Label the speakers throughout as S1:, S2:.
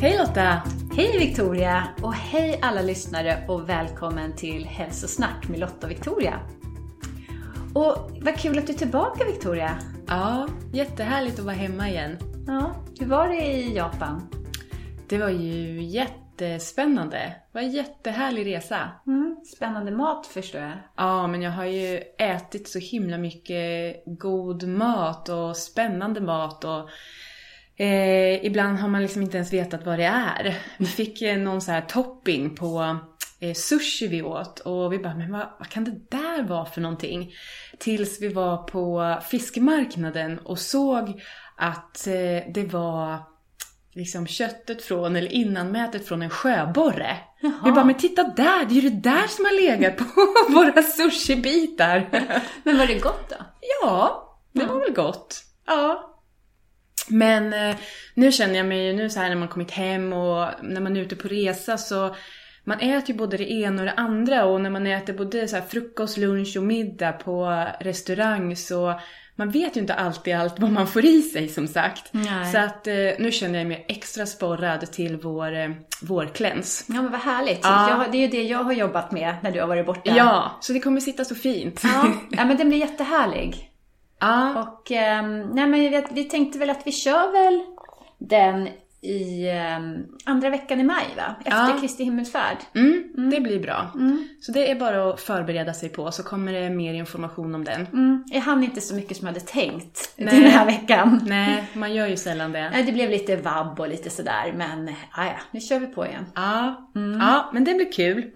S1: Hej Lotta! Hej Victoria! Och hej alla lyssnare och välkommen till Hälsosnack med Lotta och Victoria. Och vad kul att du är tillbaka Victoria!
S2: Ja, jättehärligt att vara hemma igen.
S1: Ja, hur var det i Japan?
S2: Det var ju jättespännande. Det var en jättehärlig resa.
S1: Mm, spännande mat förstår jag.
S2: Ja, men jag har ju ätit så himla mycket god mat och spännande mat och eh, ibland har man liksom inte ens vetat vad det är. Vi fick eh, någon så här topping på eh, sushi vi åt och vi bara, men vad, vad kan det där vara för någonting? Tills vi var på fiskemarknaden och såg att eh, det var liksom köttet från, eller innanmätet från en sjöborre. Vi bara, men titta där, det är ju det där som har legat på våra sushibitar.
S1: Men var det gott då?
S2: Ja, det var väl gott. Ja. Men eh, nu känner jag mig ju nu så här när man kommit hem och när man är ute på resa så man äter ju både det ena och det andra och när man äter både så frukost, lunch och middag på restaurang så man vet ju inte alltid allt vad man får i sig som sagt.
S1: Nej.
S2: Så att eh, nu känner jag mig extra sporrad till vår eh, vårkläns.
S1: Ja men vad härligt.
S2: Ja.
S1: Jag, det är ju det jag har jobbat med när du har varit borta.
S2: Ja, så det kommer sitta så fint.
S1: Ja, ja men den blir jättehärlig.
S2: Ja.
S1: Och ehm, nej men vi, vi tänkte väl att vi kör väl den i ehm, andra veckan i maj va? Efter
S2: Ja.
S1: Kristi himmelsfärd.
S2: Mm, det blir bra. Så det är bara att förbereda sig på så kommer det mer information om den.
S1: Mm, jag hann inte så mycket som jag hade tänkt
S2: Nej.
S1: den här veckan.
S2: Nej, man gör ju sällan det.
S1: Nej, Det blev lite vabb och lite sådär, men ah, ja, nu kör vi på igen.
S2: Ja, ja men det blir kul.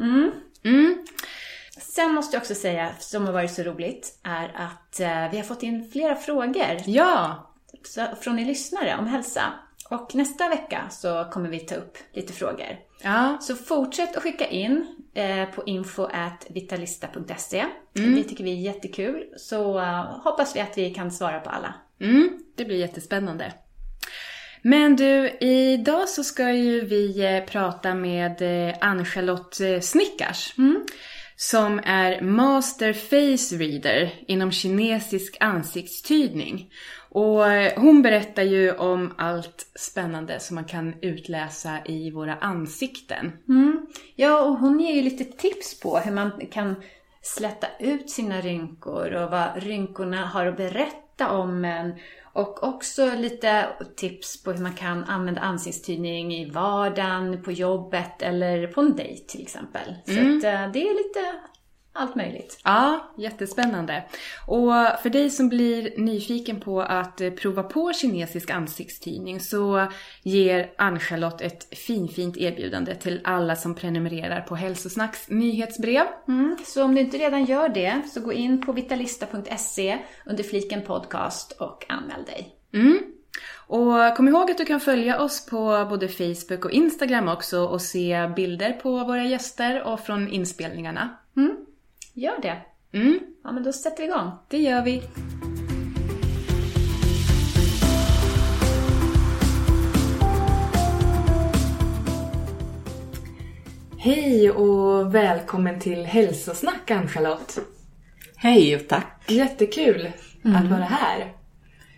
S1: Sen måste jag också säga, som har varit så roligt, är att eh, vi har fått in flera frågor
S2: Ja,
S1: från er lyssnare om hälsa. Och nästa vecka så kommer vi ta upp lite frågor.
S2: ja,
S1: Så fortsätt att skicka in eh, på info.vitalista.se. Det tycker vi är jättekul. Så eh, hoppas vi att vi kan svara på alla.
S2: mm, det blir jättespännande. Men du, idag så ska ju vi prata med Ann-Charlotte Snickars. Som är Master Face Reader inom kinesisk ansiktstydning. Och hon berättar ju om allt spännande som man kan utläsa i våra ansikten. Mm.
S1: Ja, och hon ger ju lite tips på hur man kan släta ut sina rynkor och vad rynkorna har att berätta om en. Och också lite tips på hur man kan använda ansiktstydning i vardagen, på jobbet eller på en dejt till exempel. Så att, eh, det är lite allt möjligt.
S2: Ja, jättespännande. Och för dig som blir nyfiken på att eh, prova på kinesisk ansiktstydning så ger Ann-Charlotte ett finfint erbjudande till alla som prenumererar på Hälsosnacks nyhetsbrev.
S1: Mm, så om du inte redan gör det så gå in på vitalista.se under fliken podcast och anmäl dig.
S2: Och kom ihåg att du kan följa oss på både Facebook och Instagram också och se bilder på våra gäster och från inspelningarna.
S1: Gör det.
S2: Mm,
S1: Ja, men då sätter vi igång.
S2: det gör vi. Hej och välkommen till Hälsosnack Ann-Charlotte.
S3: Hej och tack.
S2: Jättekul att vara här.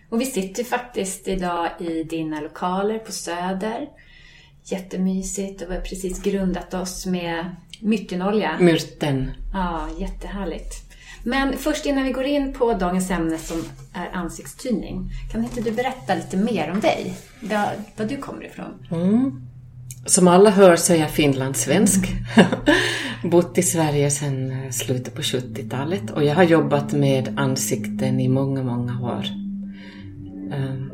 S1: Och vi sitter faktiskt idag i dina lokaler på Söder. Jättemysigt och vi har precis grundat oss med myttenolja.
S3: Myrten.
S1: Ja, jättehärligt. Men först innan vi går in på dagens ämne som är ansiktstydning. Kan inte du berätta lite mer om dig? Var, var du kommer ifrån?
S3: Mm. Som alla hör så är jag finlandssvensk. Bott i Sverige sedan eh, slutet på 70-talet och jag har jobbat med ansikten i många, många år. Um,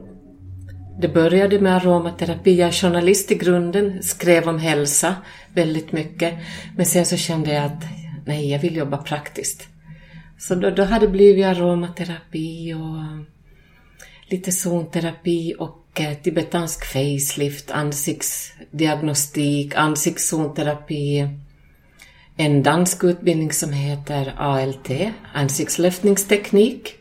S3: det började med aromaterapi. Jag är journalist i grunden, skrev om hälsa väldigt mycket. Men sen så kände jag att nej, jag vill jobba praktiskt. Så då, då hade det blivit aromaterapi och lite zonterapi och eh, tibetansk facelift, ansiktsdiagnostik, ansiktszonterapi, en dansk utbildning som heter ALT, ansiktslyftningsteknik.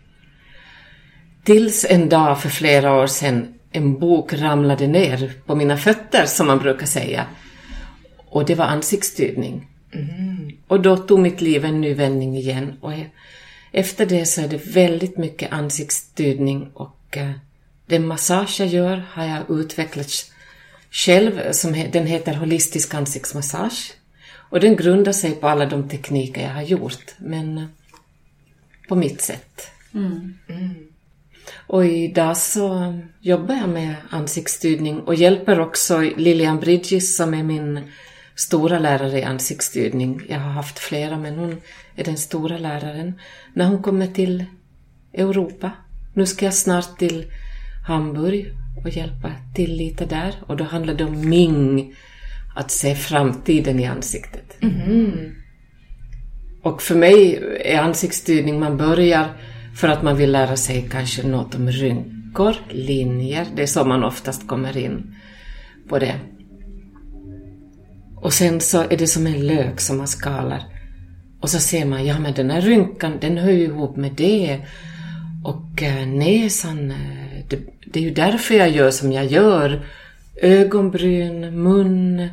S3: Tills en dag för flera år sedan en bok ramlade ner på mina fötter, som man brukar säga. Och det var ansiktstydning. Mm. Och då tog mitt liv en ny vändning igen. Och efter det så är det väldigt mycket ansiktstydning och eh, den massage jag gör har jag utvecklat själv. Som den heter holistisk ansiktsmassage. Och den grundar sig på alla de tekniker jag har gjort, men eh, på mitt sätt. Mm. Mm. Och idag så jobbar jag med ansiktsstyrning och hjälper också Lilian Bridges som är min stora lärare i ansiktsstyrning. Jag har haft flera men hon är den stora läraren. När hon kommer till Europa. Nu ska jag snart till Hamburg och hjälpa till lite där och då handlar det om Ming, att se framtiden i ansiktet. Mm. Och för mig är ansiktsstyrning, man börjar för att man vill lära sig kanske något om rynkor, linjer, det är så man oftast kommer in på det. Och sen så är det som en lök som man skalar. Och så ser man, ja men den här rynkan den hör ju ihop med det. Och eh, näsan, eh, det, det, är ju därför jag gör som jag gör. Ögonbryn, mun,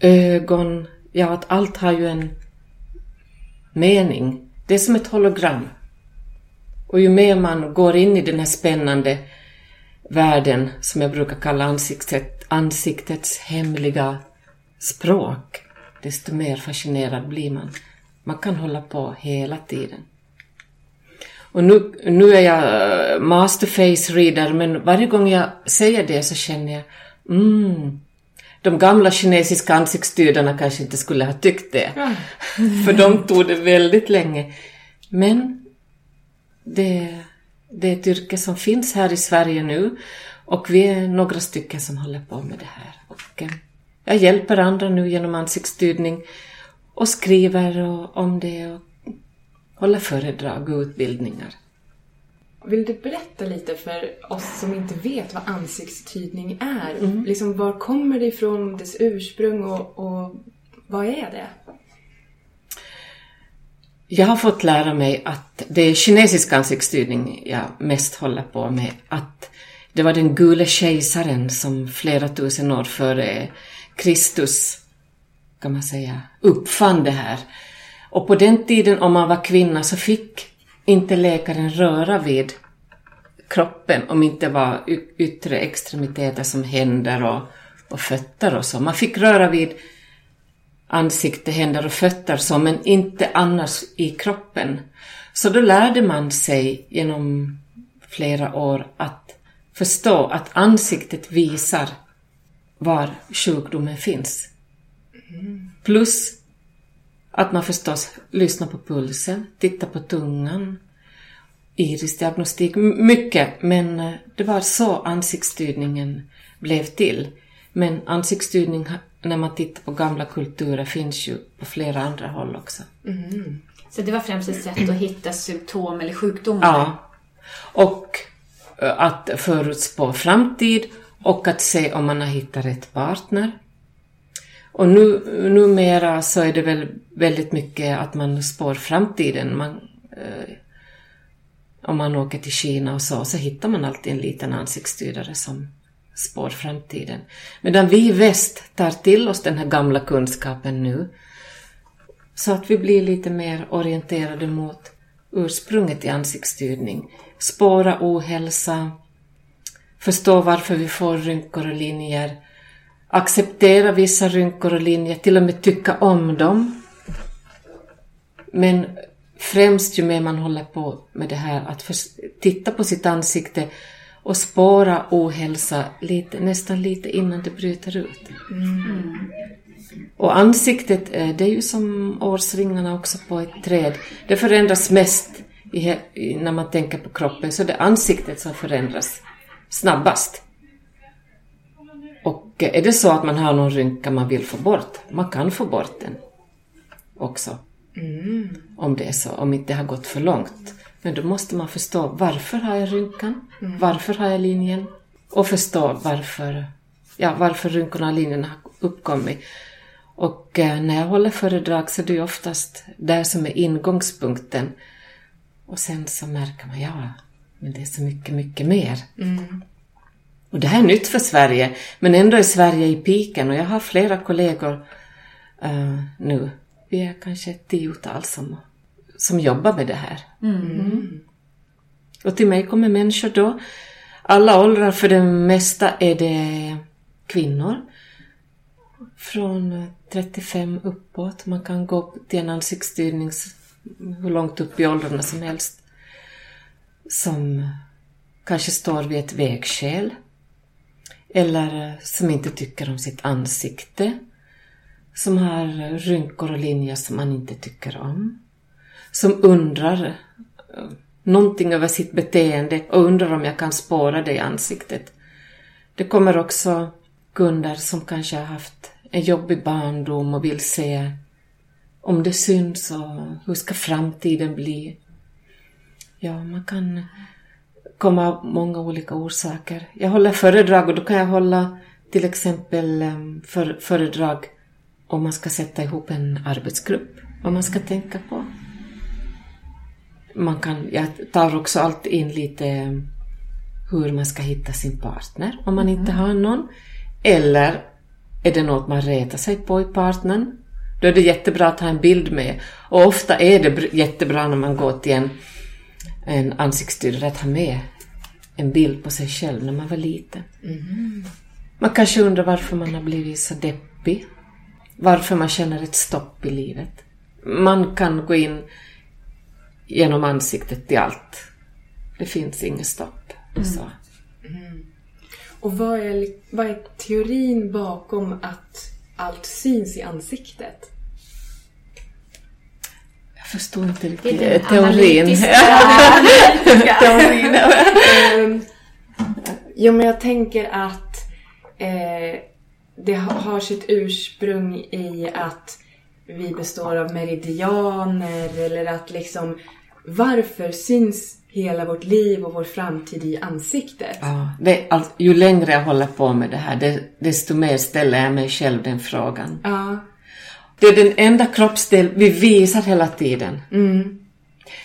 S3: ögon, ja att allt har ju en mening. Det är som ett hologram. Och ju mer man går in i den här spännande världen som jag brukar kalla ansiktet, ansiktets hemliga språk, desto mer fascinerad blir man. Man kan hålla på hela tiden. Och nu, nu är jag eh, masterface reader, men varje gång jag säger det så känner jag mm, de gamla kinesiska ansiktsstydarna kanske inte skulle ha tyckt det. För de tog det väldigt länge. Men det, det är ett yrke som finns här i Sverige nu och vi är några stycken som håller på med det här. Och, eh, jag hjälper andra nu genom ansiktsstyrning och skriver och, om det och håller föredrag och utbildningar.
S2: Vill du berätta lite för oss som inte vet vad ansiktstydning är? Mm. Liksom, var kommer det ifrån, dess ursprung och, och vad är det?
S3: Jag har fått lära mig att det är kinesisk ansiktsstyrning jag mest håller på med. Att det var den gule kejsaren som flera tusen år före Kristus, kan man säga, uppfann det här. Och på den tiden om man var kvinna så fick inte läkaren röra vid kroppen om inte var yttre extremiteter som händer och, och fötter och så. Man fick röra vid ansikte, händer och fötter så, men inte annars i kroppen. Så då lärde man sig genom flera år att förstå att ansiktet visar var sjukdomen finns. Plus att man förstås lyssnar på pulsen, tittar på tungan, irisdiagnostik, mycket, men eh, det var så ansiktsstyrningen blev till. Men ansiktsstyrning när man tittar på gamla kulturer finns ju på flera andra håll också.
S1: Mm. Så det var främst ett sätt att hitta symptom eller sjukdomar?
S3: Ja. Och eh, att förutspå framtid och att se om man har hittat rätt partner. Och nu, numera så är det väl väldigt mycket att man spår framtiden. Man, eh, om man åker till Kina och så, så hittar man alltid en liten ansiktsstyrare som spår framtiden. Medan vi i väst tar till oss den här gamla kunskapen nu, så att vi blir lite mer orienterade mot ursprunget i ansiktsstyrning. Spåra ohälsa, förstå varför vi får rynkor och linjer, acceptera vissa rynkor och linjer, till och med tycka om dem. Men främst ju mer man håller på med det här att titta på sitt ansikte och spåra ohälsa lite, nästan lite innan det bryter ut. Och ansiktet, eh, det är ju som årsringarna också på ett träd. Det förändras mest i, när man tänker på kroppen, så det är ansiktet som förändras snabbast. Och eh, är det så att man har någon rynka man vill få bort, man kan få bort den också. Om det är så, om inte det har gått för långt. Men då måste man förstå varför har jag rynkan? Varför har jag linjen? Och förstå varför, ja, varför rynkorna och linjerna har uppkommit. Och eh, när jag håller föredrag så är det oftast där som är ingångspunkten. Och sen så märker man, ja, men det är så mycket, mycket mer. Och det här är nytt för Sverige, men ändå är Sverige i piken och jag har flera kollegor eh, nu. Vi är kanske ett tiotal som, som jobbar med det här. Och till mig kommer människor då, alla åldrar, för det mesta är det kvinnor. Från 35 uppåt. Man kan gå till en ansiktsstyrning hur långt upp i åldrarna som helst. Som kanske står vid ett vägskäl. Eller som inte tycker om sitt ansikte. Som har rynkor och linjer som man inte tycker om. Som undrar eh, någonting över sitt beteende och undrar om jag kan spåra det i ansiktet. Det kommer också kunder som kanske har haft en jobbig barndom och vill se om det syns och hur ska framtiden bli. Ja, man kan komma av många olika orsaker. Jag håller föredrag och då kan jag hålla till exempel ehm, för, föredrag om man ska sätta ihop en arbetsgrupp. Vad man ska tänka på. Man kan, jag tar också alltid in lite hur man ska hitta sin partner om man inte har någon. Eller är det något man retar sig på i partnern? Då är det jättebra att ha en bild med. Och ofta är det br- jättebra när man går till en, en ansiktsstyrare att ha med en bild på sig själv när man var liten. Man kanske undrar varför man har blivit så deppig. Varför man känner ett stopp i livet. Man kan gå in genom ansiktet till allt. Det finns inget stopp. Så.
S2: Och vad är, vad är teorin bakom att allt syns i ansiktet?
S3: Jag förstår inte
S1: Det är
S3: riktigt teorin. teorin.
S2: Ehm, jo, men jag tänker att eh, det ha- har sitt ursprung i att vi består av meridianer eller att liksom varför syns hela vårt liv och vår framtid i ansiktet?
S3: Ja, det, är allt, ju längre jag håller på med det här, det, desto mer ställer jag mig själv den frågan.
S2: Ja.
S3: Det är den enda kroppsdel vi visar hela tiden.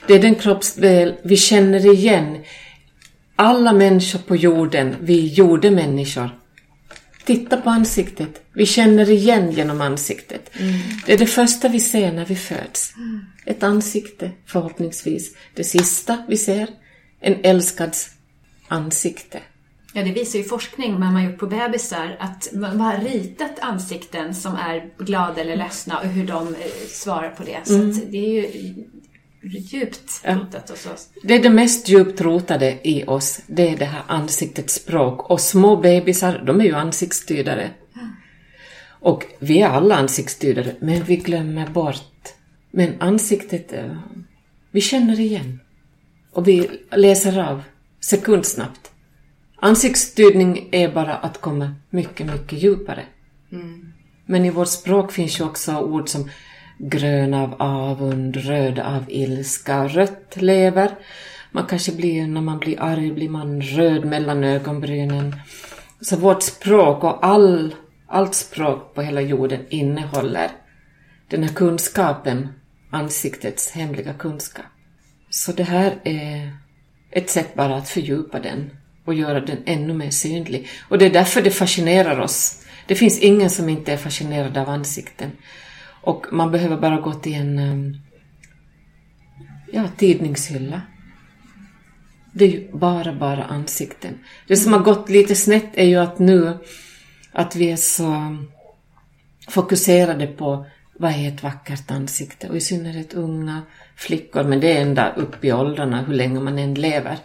S3: Det är den kroppsdel vi känner igen. Alla människor på jorden, vi jordemänniskor. Titta på ansiktet. Vi känner igen genom ansiktet. Det är det första vi ser när vi föds. Ett ansikte, förhoppningsvis. Det sista vi ser, en älskads ansikte.
S1: Ja, det visar ju forskning man har gjort på bebisar att man har ritat ansikten som är glada eller ledsna och hur de eh, svarar på det. Så att det är ju djupt rotat hos oss.
S3: Det är det mest djupt rotade i oss, det är det här ansiktets språk. Och små bebisar, de är ju ansiktsstyrare. Och vi är alla ansiktsstyrare, men vi glömmer bort. Men ansiktet, eh, vi känner igen. Och vi läser av sekundsnabbt. Ansiktsstyrning är bara att komma mycket, mycket djupare. Men i vårt språk finns ju också ord som grön av avund, röd av ilska, rött lever. Man kanske blir, när man blir arg blir man röd mellan ögonbrynen. Så vårt språk och all, allt språk på hela jorden innehåller den här kunskapen, ansiktets hemliga kunskap. Så det här är ett sätt bara att fördjupa den och göra den ännu mer synlig. Och det är därför det fascinerar oss. Det finns ingen som inte är fascinerad av ansikten. Och man behöver bara gå till en um, ja, tidningshylla. Det är ju bara, bara ansikten. Det som har gått lite snett är ju att nu att vi är så fokuserade på vad är ett vackert ansikte? Och i synnerhet unga flickor, men det är ända upp i åldrarna, hur länge man än lever.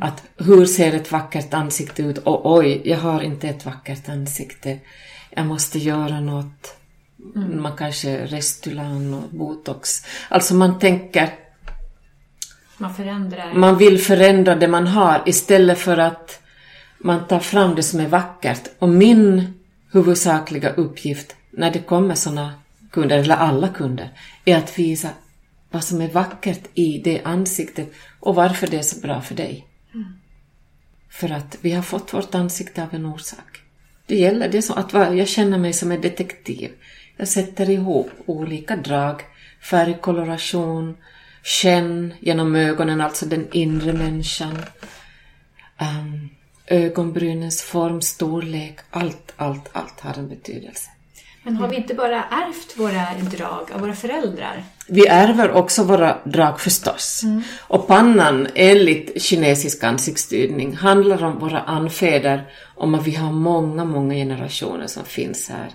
S3: Att hur ser ett vackert ansikte ut? Och oj, jag har inte ett vackert ansikte. Jag måste göra något. Man kanske Restylan och botox. Alltså man tänker,
S1: Man förändrar.
S3: man vill förändra det man har istället för att man tar fram det som är vackert. Och min huvudsakliga uppgift när det kommer såna kunder, eller alla kunder, är att visa vad som är vackert i det ansiktet och varför det är så bra för dig. För att vi har fått vårt ansikte av en orsak. Det gäller, det som att jag känner mig som en detektiv. Jag sätter ihop olika drag, färgkoloration, känn genom ögonen, alltså den inre människan. Um, ögonbrynens form, storlek, allt, allt, allt har en betydelse.
S1: Men har vi inte bara ärvt våra drag av våra föräldrar?
S3: Vi ärver också våra drag förstås. Och pannan, enligt kinesisk ansiktstydning, handlar om våra anfäder, om att vi har många, många generationer som finns här.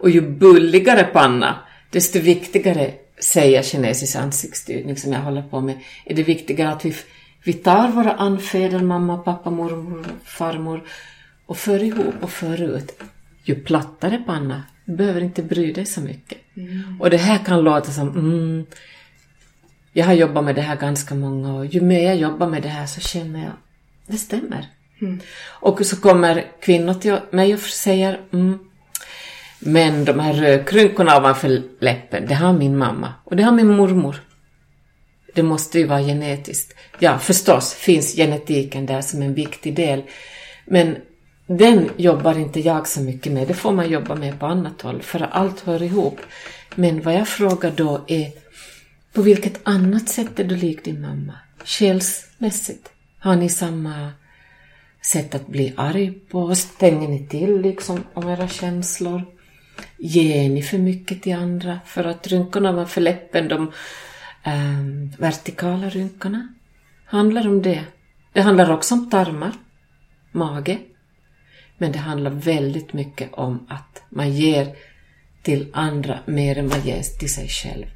S3: Och ju bulligare panna, desto viktigare, säger kinesisk ansiktstydning som jag håller på med, är det viktigare att vi, vi tar våra anfäder, mamma, pappa, mormor, farmor och för ihop och för ut. Ju plattare panna, du behöver inte bry dig så mycket. Och det här kan låta som, mm, jag har jobbat med det här ganska många år. Ju mer jag jobbar med det här så känner jag, det stämmer. Och så kommer kvinnor till mig och säger, mm, men de här eh, rödkrynkorna ovanför läppen, det har min mamma och det har min mormor. Det måste ju vara genetiskt. Ja, förstås finns genetiken där som en viktig del. Men den jobbar inte jag så mycket med. Det får man jobba med på annat håll, för allt hör ihop. Men vad jag frågar då är, på vilket annat sätt är du lik din mamma? Själsmässigt? Har ni samma sätt att bli arg på? Stänger ni till liksom om era känslor? Ger ni för mycket till andra? För att rynkorna ovanför läppen, de ehm, vertikala rynkorna, handlar om det. Det handlar också om tarmar, mage. Men det handlar väldigt mycket om att man ger till andra mer än man ger till sig själv.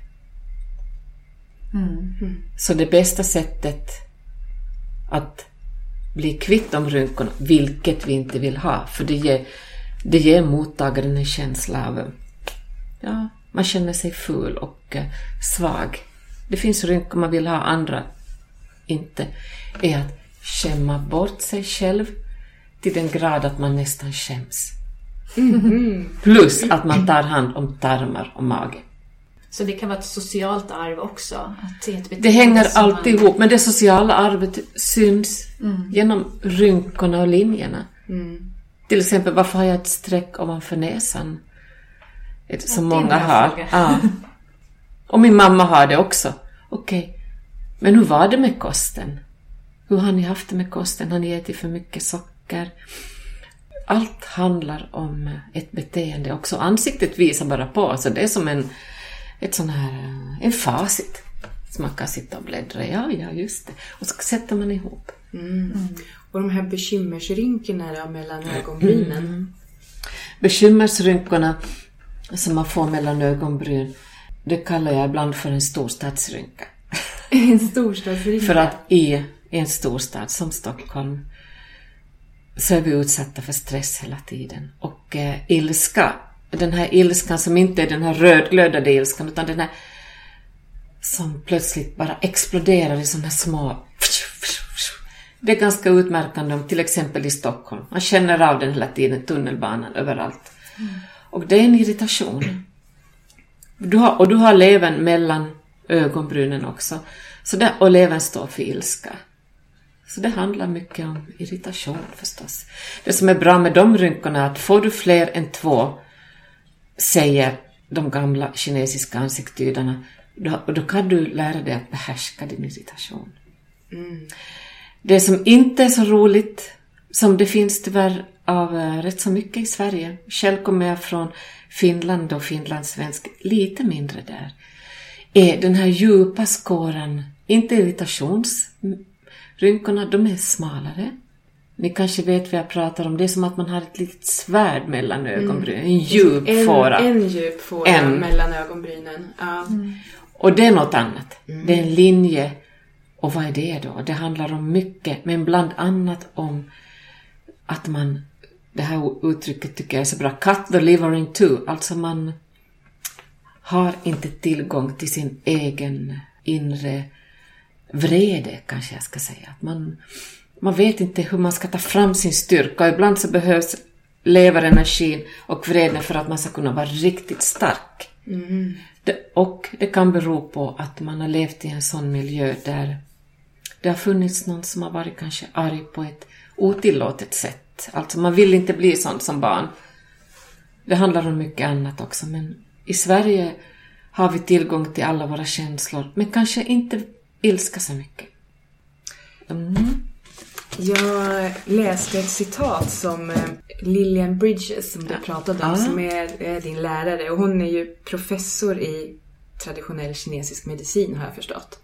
S3: Så det bästa sättet att bli kvitt de rynkorna, vilket vi inte vill ha, för det ger, det ger mottagaren en känsla av ja, man känner sig ful och eh, svag. Det finns rynkor man vill ha, andra inte. Är att skämma bort sig själv till den grad att man nästan skäms. Plus att man tar hand om tarmar och mage.
S1: Så det kan vara ett socialt arv också? Att det,
S3: Det hänger alltid
S1: man-
S3: ihop, men det sociala arvet syns genom rynkorna och linjerna. Till exempel, varför har jag ett streck ovanför näsan? Ett, som många har. Ja. Och min mamma har det också. Okej, men hur var det med kosten? Hur har ni haft det med kosten? Har ni ätit för mycket socker? Allt handlar om ett beteende också. Ansiktet visar bara på, alltså det är som en, ett sån här, en facit. Så man kan sitta och bläddra, ja, ja, just det. Och så sätter man ihop.
S2: Och de här bekymmersrynkorna då mellan ögonbrynen.
S3: Bekymmersrynkorna som man får mellan ögonbryn, det kallar jag ibland för en storstadsrynka.
S2: En storstadsrynka.
S3: För att i en storstad som Stockholm så är vi utsatta för stress hela tiden. Och eh, ilska, den här ilskan som inte är den här rödglödade ilskan utan den här som plötsligt bara exploderar i sådana här små... Det är ganska utmärkande om till exempel i Stockholm. Man känner av den hela tiden, tunnelbanan, överallt. Och det är en irritation. Du har, och du har levern mellan ögonbrynen också. Så där, och levern står för ilska. Så det handlar mycket om irritation förstås. Det som är bra med de rynkorna är att får du fler än två, säger de gamla kinesiska ansiktstydarna, då, då kan du lära dig att behärska din irritation. Mm. Det som inte är så roligt, som det finns tyvärr av eh, rätt så mycket i Sverige. Själv kommer jag från Finland och finlandssvensk, lite mindre där. Är den här djupa skåran, inte irritationsrynkorna, de är smalare. Ni kanske vet vad jag pratar om. Det är som att man har ett litet svärd mellan ögonbrynen. En djup
S2: en,
S3: fåra.
S2: En djup fåra
S3: En.
S2: mellan ögonbrynen. Ja.
S3: Och det är något annat. Det är en linje. Och vad är det då? Det handlar om mycket, men bland annat om att man, det här uttrycket tycker jag är så bra, cut the liver in two. Alltså man har inte tillgång till sin egen inre vrede, kanske jag ska säga. Att man, man vet inte hur man ska ta fram sin styrka och ibland så behövs leverenergin och vreden för att man ska kunna vara riktigt stark. Det, och det kan bero på att man har levt i en sån miljö där det har funnits någon som har varit kanske arg på ett otillåtet sätt. Alltså man vill inte bli sån som barn. Det handlar om mycket annat också, men i Sverige har vi tillgång till alla våra känslor, men kanske inte ilska så mycket. Mm.
S2: Jag läste ett citat som eh, Lillian Bridges, som du pratade om,
S3: Ja.
S2: som är, är din lärare. Och hon är ju professor i traditionell kinesisk medicin, har jag förstått.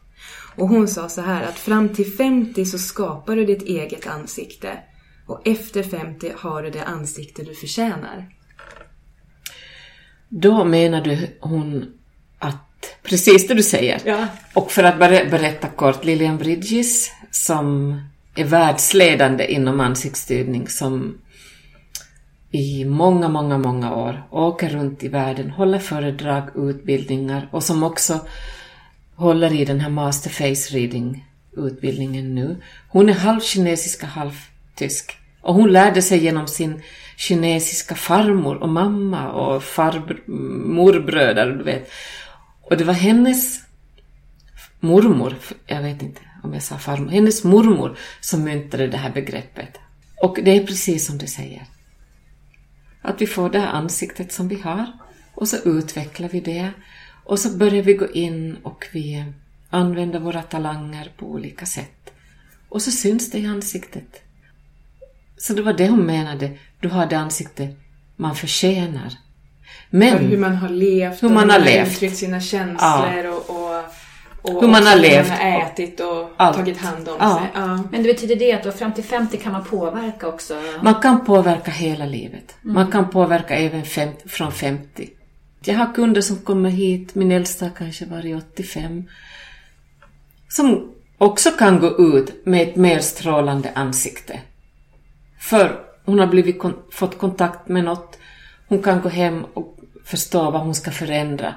S2: Och hon sa så här att fram till 50 så skapar du ditt eget ansikte. Och efter 50 har du det ansikte du förtjänar.
S3: Då menade hon att, precis det du säger.
S2: Ja.
S3: Och för att ber- berätta kort, Lilian Bridges som är världsledande inom ansiktstydning som i många, många, många år åker runt i världen, håller föredrag, utbildningar och som också håller i den här Master Face Reading utbildningen nu. Hon är halv kinesiska, halv tysk. Och hon lärde sig genom sin kinesiska farmor och mamma och morbröder, du vet. Och det var hennes mormor, jag vet inte om jag sa farmor, hennes mormor som myntade det här begreppet. Och det är precis som du säger. Att vi får det här ansiktet som vi har och så utvecklar vi det och så börjar vi gå in och vi använder våra talanger på olika sätt. Och så syns det i ansiktet. Så det var det hon menade, du har det ansikte man förtjänar. Men
S2: Hur man har levt,
S3: Hur man har levt.
S2: uttryckt sina känslor och, och, och
S3: Hur man har levt.
S2: man har ätit och
S3: Allt.
S2: tagit hand om
S3: Ja.
S2: sig. Ja.
S1: Men det betyder det att då fram till 50 kan man påverka också?
S3: Man kan påverka hela livet. Man kan påverka även fem, från 50. Jag har kunder som kommer hit, min äldsta har kanske varit 85, som också kan gå ut med ett mer strålande ansikte. För hon har blivit kon- fått kontakt med något, hon kan gå hem och förstå vad hon ska förändra.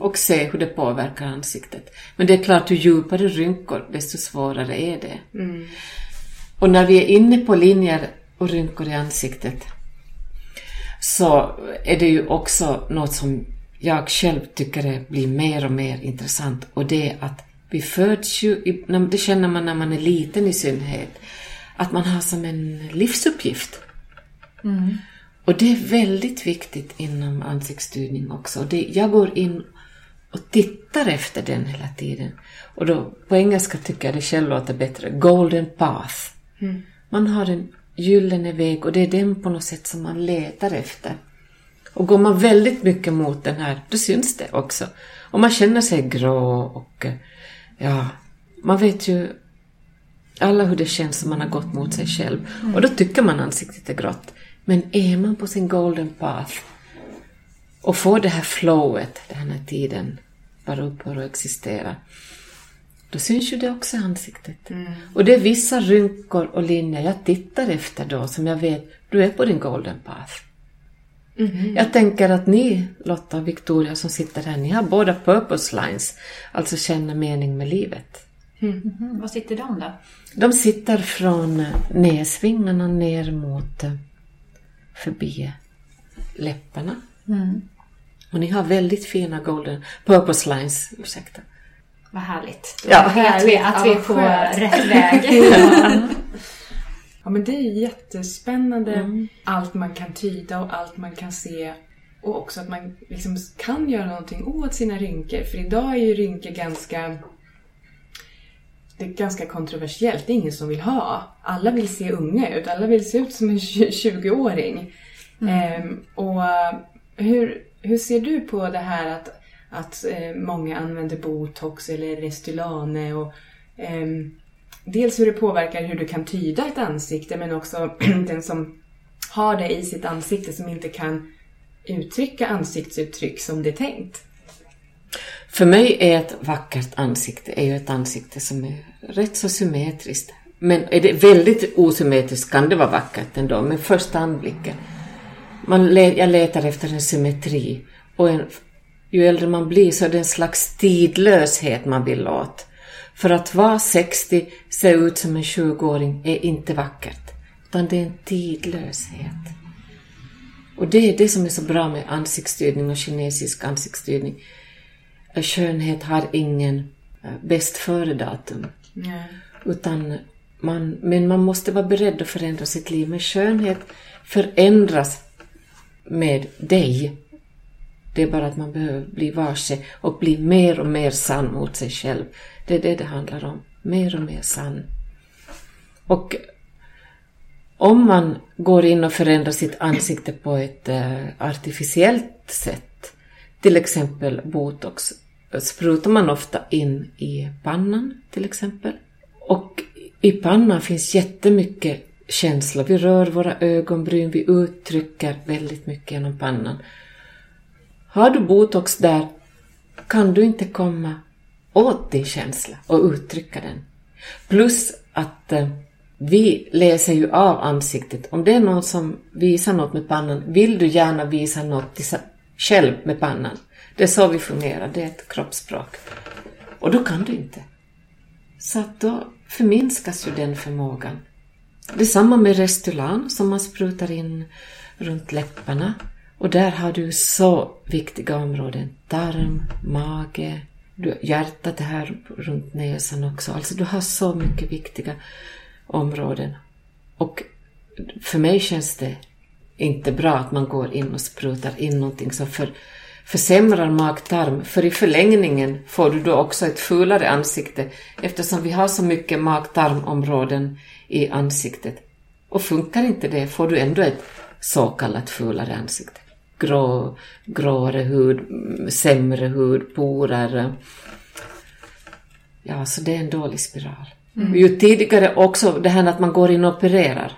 S3: Och se hur det påverkar ansiktet. Men det är klart, ju djupare rynkor, desto svårare är det. Och när vi är inne på linjer och rynkor i ansiktet så är det ju också något som jag själv tycker är- blir mer och mer intressant och det är att vi föds ju, det känner man när man är liten i synnerhet, att man har som en livsuppgift. Och det är väldigt viktigt inom ansiktsstyrning också. Det, jag går in och tittar efter den hela tiden. Och då, på engelska tycker jag det själv låter bättre. Golden path. Man har en gyllene väg och det är den på något sätt som man letar efter. Och går man väldigt mycket mot den här, då syns det också. Och man känner sig grå och eh, ja, man vet ju alla hur det känns om man har gått mot sig själv. Och då tycker man ansiktet är grått. Men är man på sin golden path och får det här flowet, den här tiden bara upphör att existera, då syns ju det också i ansiktet. Och det är vissa rynkor och linjer jag tittar efter då som jag vet, du är på din golden path. Jag tänker att ni, Lotta och Victoria som sitter här, ni har båda purpose lines, alltså känner mening med livet.
S1: Mm, Var sitter de då?
S3: De sitter från näsvingarna ner mot eh, förbi läpparna. Och ni har väldigt fina golden purpose lines, ursäkta.
S1: Vad härligt.
S3: Ja,
S1: Då vet vi att vi är
S2: Ja,
S1: på rätt väg.
S2: Ja men det är jättespännande
S3: Mm.
S2: allt man kan tyda och allt man kan se. Och också att man liksom kan göra någonting åt sina rynkor. För idag är ju rynkor ganska... Det är ganska kontroversiellt. Det är ingen som vill ha. Alla vill se unga ut. Alla vill se ut som en 20-åring. Ehm, och hur, hur ser du på det här att, att eh, många använder botox eller Restylane och eh, dels hur det påverkar hur du kan tyda ett ansikte men också den som har det i sitt ansikte som inte kan uttrycka ansiktsuttryck som det är tänkt.
S3: För mig är ett vackert ansikte är ju ett ansikte som är rätt så symmetriskt. Men är det väldigt osymmetriskt kan det vara vackert ändå, men första anblicken. Man, jag letar efter en symmetri. Och en, ju äldre man blir så är det en slags tidlöshet man vill åt. För att vara 60, se ut som en 20-åring är inte vackert. Utan det är en tidlöshet. Och det är det som är så bra med ansiktsstyrning och kinesisk ansiktsstyrning. Skönhet har ingen eh, bäst före-datum. Utan man, men man måste vara beredd att förändra sitt liv. Men skönhet förändras med dig. Det är bara att man behöver bli varse och bli mer och mer sann mot sig själv. Det är det det handlar om. Mer och mer sann. Och om man går in och förändrar sitt ansikte på ett eh, artificiellt sätt, till exempel botox, sprutar man ofta in i pannan till exempel. Och i pannan finns jättemycket känslor. Vi rör våra ögonbryn, vi uttrycker väldigt mycket genom pannan. Har du botox där kan du inte komma åt din känsla och uttrycka den. Plus att eh, vi läser ju av ansiktet. Om det är någon som visar något med pannan, vill du gärna visa något själv med pannan. Det är så vi fungerar, det är ett kroppsspråk. Och då kan du inte. Så att då förminskas ju den förmågan. Detsamma med Restylan som man sprutar in runt läpparna. Och där har du så viktiga områden. Tarm, mage, hjärtat är här runt näsan också. Alltså du har så mycket viktiga områden. Och för mig känns det inte bra att man går in och sprutar in någonting som för, försämrar mag-tarm, för i förlängningen får du då också ett fulare ansikte eftersom vi har så mycket mag-tarmområden i ansiktet. Och funkar inte det får du ändå ett så kallat fulare ansikte. Grå, gråare hud, sämre hud, porer. Ja, så det är en dålig spiral. Mm. Ju tidigare också det här att man går in och opererar.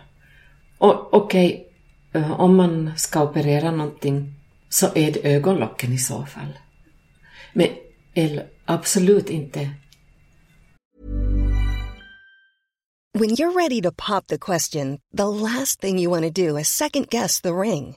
S3: Okej, okay, eh, om man ska operera någonting så är det ögonlocken i så fall. Men eller, absolut inte.
S4: When you're ready to pop the question, the last thing you want to do is second guess the ring.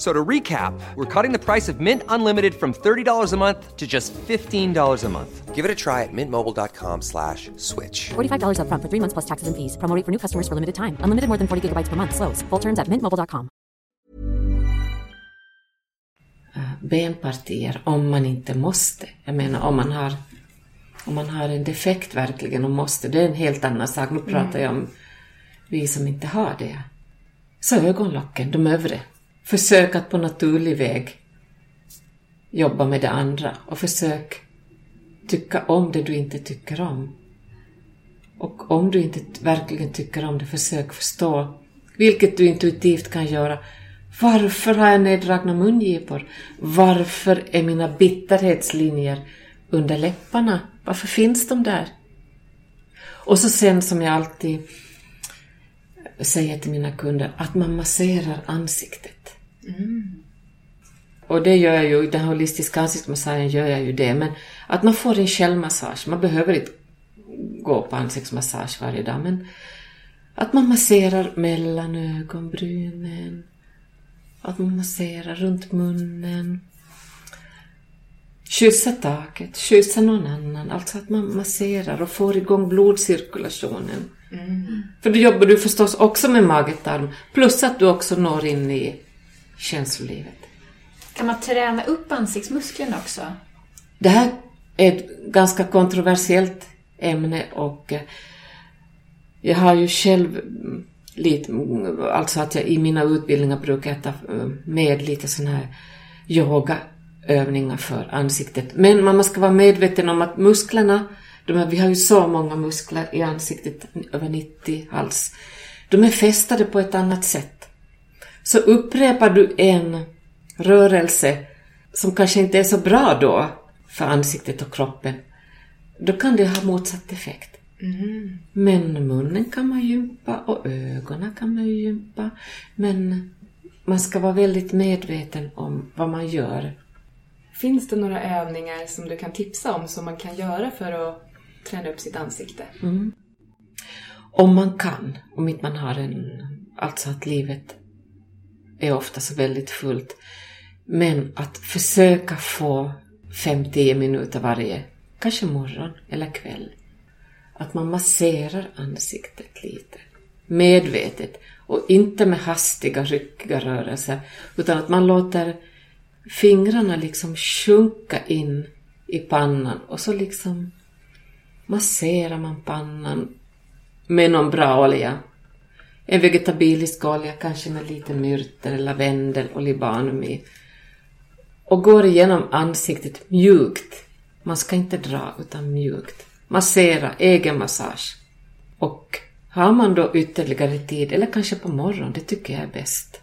S5: So to recap, we're cutting the price of Mint Unlimited from $30 a month to just $15 a month. Give it a try at mintmobile.com slash switch.
S6: $45 up front for three months plus taxes and fees. Promoting for new customers for limited time. Unlimited more than 40 gigabytes per month. Slows. Full terms at mintmobile.com.
S3: Uh, benpartier om man inte måste. Jag menar om man har om man har en defekt verkligen och måste. Det är en helt annan sak. Nu pratar jag om vi som inte har det. Så ögonlocken, de övre. Försök att på naturlig väg jobba med det andra och försök tycka om det du inte tycker om. Och om du inte verkligen tycker om det, försök förstå, vilket du intuitivt kan göra. Varför har jag neddragna mungipor? Varför är mina bitterhetslinjer under läpparna? Varför finns de där? Och så sen som jag alltid säger till mina kunder, att man masserar ansiktet. Mm. Och det gör jag ju, den holistiska ansiktsmassagen gör jag ju det, men att man får en självmassage, man behöver inte gå på ansiktsmassage varje dag, men att man masserar mellan ögonbrynen, att man masserar runt munnen, kyssa taket, kyssa någon annan. Alltså att man masserar och får igång blodcirkulationen. För då jobbar du förstås också med mage-tarm. Plus att du också når in i känslolivet.
S1: Kan man träna upp ansiktsmusklerna också?
S3: Det här är ett ganska kontroversiellt ämne och eh, jag har ju själv mm, lite, mm, alltså att jag i mina utbildningar brukar ta eh, med lite sådana här yogaövningar för ansiktet. Men man ska vara medveten om att musklerna, de här, vi har ju så många muskler i ansiktet, över 90 hals, de är fästade på ett annat sätt. Så upprepar du en rörelse som kanske inte är så bra då för ansiktet och kroppen, då kan det ha motsatt effekt. Men munnen kan man gympa och ögonen kan man gympa. Men man ska vara väldigt medveten om vad man gör.
S2: Finns det några övningar som du kan tipsa om som man kan göra för att träna upp sitt ansikte?
S3: Om man kan, om inte man har en... Alltså att livet är ofta så väldigt fullt. Men att försöka få 5-10 minuter varje, kanske morgon eller kväll. Att man masserar ansiktet lite. Medvetet. Och inte med hastiga, ryckiga rörelser. Utan att man låter fingrarna liksom sjunka in i pannan. Och så liksom masserar man pannan med någon bra olja. En vegetabilisk olja, kanske med lite myrter, lavendel och libanum i. Och går igenom ansiktet mjukt. Man ska inte dra, utan mjukt. Massera, egen massage. Och har man då ytterligare tid, eller kanske på morgonen, det tycker jag är bäst.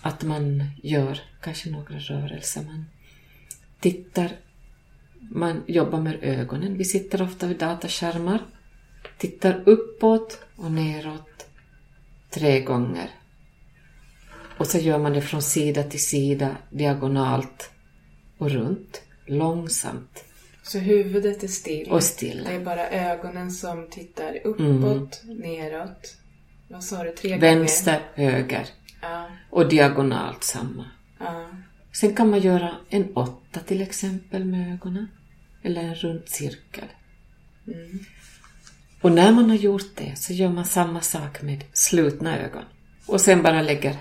S3: Att man gör kanske några rörelser. Man tittar, man jobbar med ögonen. Vi sitter ofta vid dataskärmar. Tittar uppåt och neråt tre gånger. Och så gör man det från sida till sida, diagonalt och runt, långsamt.
S2: Så huvudet är still.
S3: Och stilla.
S2: Det är bara ögonen som tittar uppåt, neråt. Vad sa du? Tre
S3: Vänster, höger
S2: gånger?
S3: och diagonalt samma.
S2: Ja, ja.
S3: Sen kan man göra en åtta till exempel med ögonen. Eller en rund cirkel. Och när man har gjort det så gör man samma sak med slutna ögon. Och sen bara lägger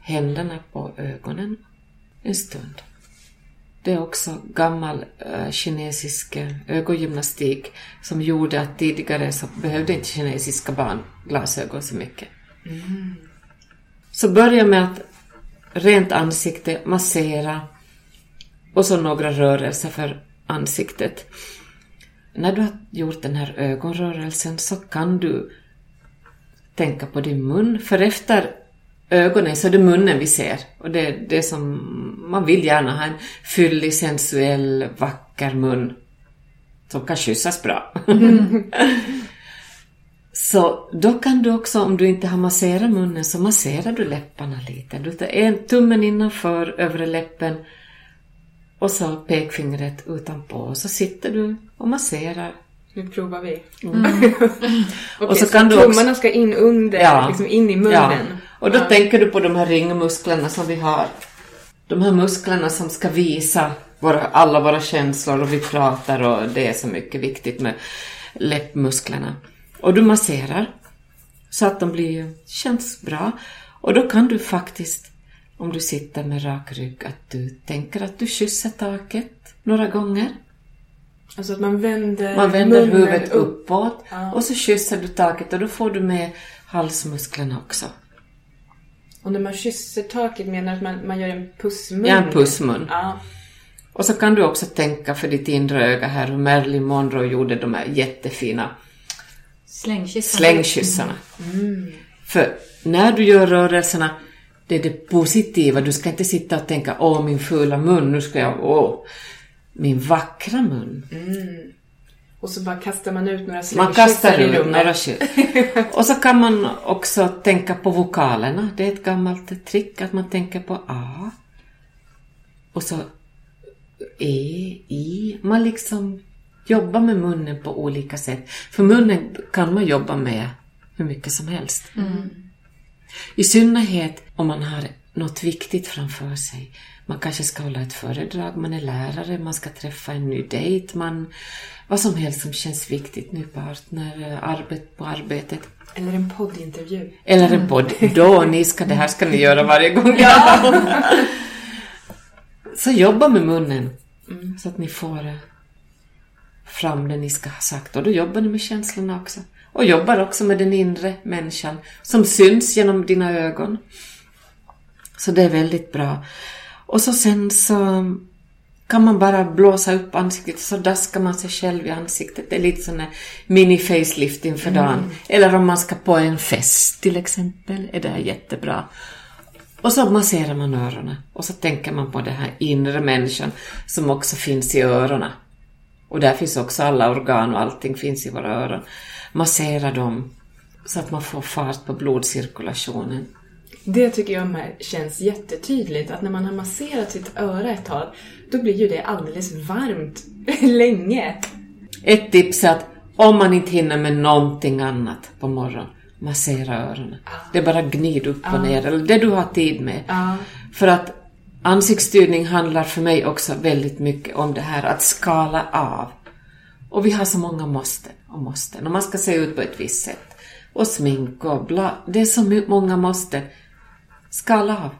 S3: händerna på ögonen en stund. Det är också gammal eh, kinesisk eh, ögongymnastik som gjorde att tidigare så behövde inte kinesiska barn glasögon så mycket. Så börja med att rent ansikte, massera och så några rörelser för ansiktet. När du har gjort den här ögonrörelsen så kan du tänka på din mun, för efter ögonen så är det munnen vi ser. Och det är det som man vill gärna ha en fyllig, sensuell, vacker mun som kan kyssas bra. så då kan du också, om du inte har masserat munnen, så masserar du läpparna lite. Du tar en tummen innanför övre läppen och så pekfingret utanpå och så sitter du och masserar.
S2: Nu provar vi.
S3: Mm.
S2: Okej,
S3: Och så
S2: så
S3: kan du
S2: tummarna
S3: också-
S2: ska in under, liksom in i munnen.
S3: Ja. Och då tänker du på de här ringmusklerna som vi har. De här musklerna som ska visa våra, alla våra känslor och vi pratar och det är så mycket viktigt med läppmusklerna. Och du masserar så att de blir, känns bra. Och då kan du faktiskt, om du sitter med rak rygg, att du tänker att du kysser taket några gånger.
S2: Alltså att man vänder,
S3: Man vänder huvudet
S2: upp.
S3: uppåt och så kysser du taket och då får du med halsmusklerna också.
S2: Och när man kysser taket menar att man, man gör en pussmun?
S3: Ja, en pussmun.
S2: Ja.
S3: Och så kan du också tänka för ditt inre öga här hur Marilyn Monroe gjorde de här jättefina
S1: Slängkyssarna.
S3: slängkyssarna. För när du gör rörelserna, det är det positiva. Du ska inte sitta och tänka åh min fula mun, nu ska jag, åh, min vackra mun.
S2: Och så bara kastar man ut några
S3: Man kastar ut
S2: rummet.
S3: några. Och så kan man också tänka på vokalerna. Det är ett gammalt trick att man tänker på A. Och så E, I. Man liksom jobbar med munnen på olika sätt. För munnen kan man jobba med hur mycket som helst. I synnerhet om man har något viktigt framför sig. Man kanske ska hålla ett föredrag, man är lärare, man ska träffa en ny dejt, man... Vad som helst som känns viktigt, ny partner, arbet på arbetet.
S2: Eller en poddintervju.
S3: Eller en podd. Då, ni ska, det här ska ni göra varje gång. Så jobba med munnen. Så att ni får fram det ni ska ha sagt. Och då jobbar ni med känslorna också. Och jobbar också med den inre människan som syns genom dina ögon. Så det är väldigt bra. Och så sen så kan man bara blåsa upp ansiktet så daskar man sig själv i ansiktet. Det är lite sån här mini-facelift inför dagen. Eller om man ska på en fest till exempel, är det här jättebra. Och så masserar man öronen och så tänker man på den här inre människan som också finns i öronen. Och där finns också alla organ och allting finns i våra öron. Massera dem så att man får fart på blodcirkulationen.
S2: Det tycker jag med känns jättetydligt, att när man har masserat sitt öra ett tag, då blir ju det alldeles varmt länge.
S3: Ett tips är att om man inte hinner med någonting annat på morgonen, massera öronen. Det är bara gnid upp och ner, eller det du har tid med. För att ansiktsstyrning handlar för mig också väldigt mycket om det här att skala av. Och vi har så många måsten och måsten. Och man ska se ut på ett visst sätt. Och smink och bla. Det är så många måsten. Skala av.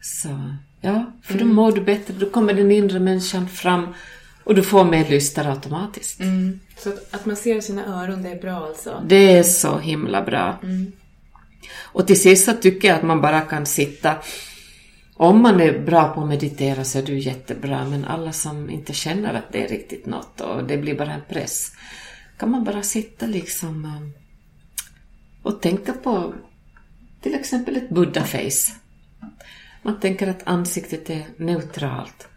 S3: Så, ja, för då mår du bättre. Då kommer den inre människan fram och du får mer lystare automatiskt.
S2: Så att, att massera sina öron, det är bra alltså.
S3: Det är så himla bra. Och till sist så tycker jag att man bara kan sitta om man är bra på att meditera så är du jättebra, men alla som inte känner att det är riktigt något och det blir bara en press, kan man bara sitta liksom eh, och tänka på till exempel ett buddha-face. Man tänker att ansiktet är neutralt.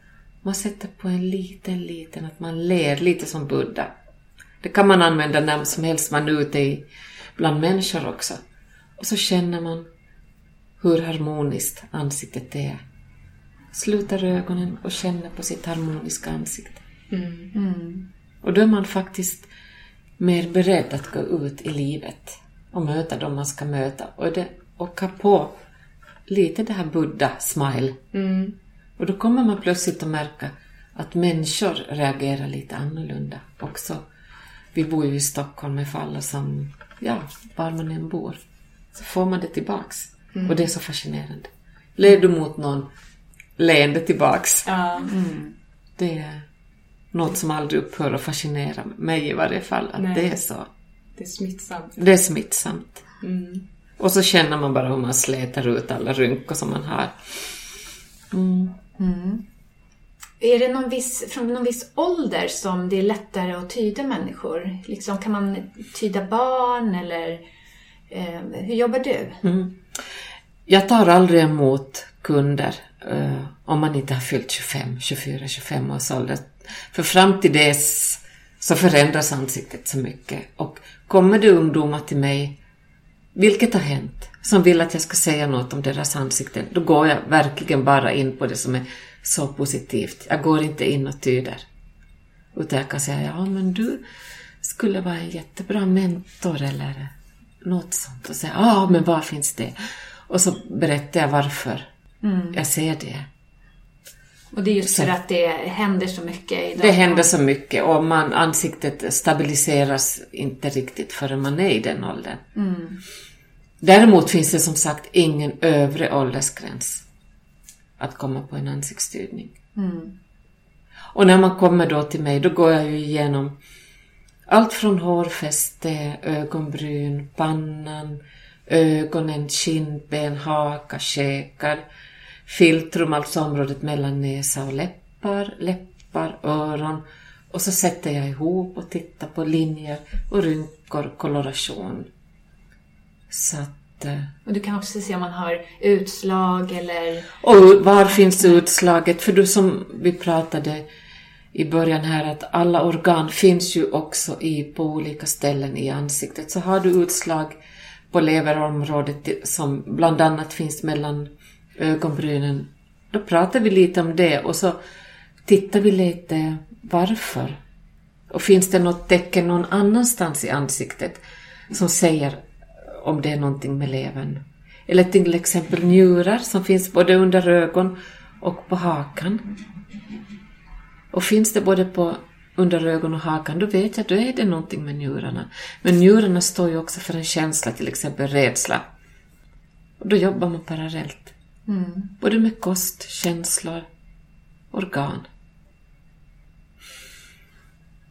S3: Man sätter på en liten, liten, att man ler lite som Buddha. Det kan man använda när som helst man är ute i, bland människor också. Och så känner man hur harmoniskt ansiktet är. Sluter ögonen och känner på sitt harmoniska ansikte. Och då är man faktiskt mer beredd att gå ut i livet och möta dem man ska möta. Och, det, och ha på lite det här Buddha-smile. Och då kommer man plötsligt att märka att människor reagerar lite annorlunda också. Vi bor ju i Stockholm med alla som, ja, var man än bor. Så får man det tillbaks. Och det är så fascinerande. Ler du mot någon, leende tillbaks.
S2: Ja.
S3: Det är något som aldrig upphör att fascinera mig i varje fall. Att
S2: Nej.
S3: det är så.
S2: Det är smittsamt.
S3: Det är smittsamt. Och så känner man bara hur man slätar ut alla rynkor som man har.
S1: Är det någon viss, från någon viss ålder som det är lättare att tyda människor? Liksom, kan man tyda barn eller Eh, hur jobbar du? Mm.
S3: Jag tar aldrig emot kunder eh, om man inte har fyllt 25, 24, 25 års ålder. För fram till dess så förändras ansiktet så mycket. Och kommer det ungdomar till mig, vilket har hänt, som vill att jag ska säga något om deras ansikten, då går jag verkligen bara in på det som är så positivt. Jag går inte in och tyder. Utan jag kan säga, ja men du skulle vara en jättebra mentor eller något sånt. Och säga, ja men var finns det? Och så berättar jag varför jag ser det.
S1: Och det är just för
S3: Så.
S1: att det händer så mycket idag.
S3: Det händer så mycket och man, ansiktet stabiliseras inte riktigt förrän man är i den åldern. Däremot finns det som sagt ingen övre åldersgräns att komma på en ansiktsstyrning. Och när man kommer då till mig, då går jag ju igenom allt från hårfäste, ögonbryn, pannan, ögonen, kindben, haka, käkar, filtrum, alltså området mellan näsa och läppar, läppar, öron. Och så sätter jag ihop och tittar på linjer och rynkor, koloration. Så att... eh,
S1: Och du kan också se om man har utslag eller...
S3: och var finns utslaget? För du som vi pratade i början här att alla organ finns ju också i, på olika ställen i ansiktet. Så har du utslag på leverområdet som bland annat finns mellan ögonbrynen, då pratar vi lite om det och så tittar vi lite varför. Och finns det något tecken någon annanstans i ansiktet som säger om det är någonting med levern? Eller till exempel njurar som finns både under ögon och på hakan. Och finns det både på under ögon och hakan, då vet jag, då är det någonting med njurarna. Men njurarna står ju också för en känsla, till exempel rädsla. Och då jobbar man parallellt. Både med kost, känslor, organ.